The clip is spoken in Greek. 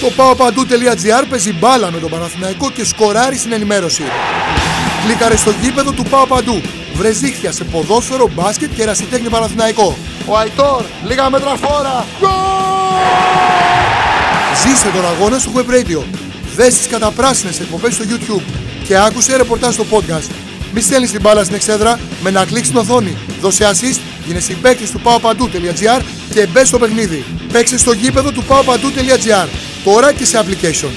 Το paopandou.gr παίζει μπάλα με τον Παναθηναϊκό και σκοράρει στην ενημέρωση. Κλίκαρε στο γήπεδο του Πάο Παντού. Βρε δίχτυα σε ποδόσφαιρο, μπάσκετ και ερασιτέχνη Παναθηναϊκό. Ο Αϊτόρ, λίγα μέτρα φόρα. Ζήσε τον αγώνα στο Web Radio. Δες τις καταπράσινες εκπομπές στο YouTube και άκουσε ρεπορτάζ στο podcast. Μη στέλνεις την μπάλα στην εξέδρα με να κλείξεις την οθόνη. Δώσε assist, γίνε συμπαίκτης του paopandou.gr και μπες στο παιχνίδι. Παίξε στο γήπεδο του paopandou.gr τώρα και σε application.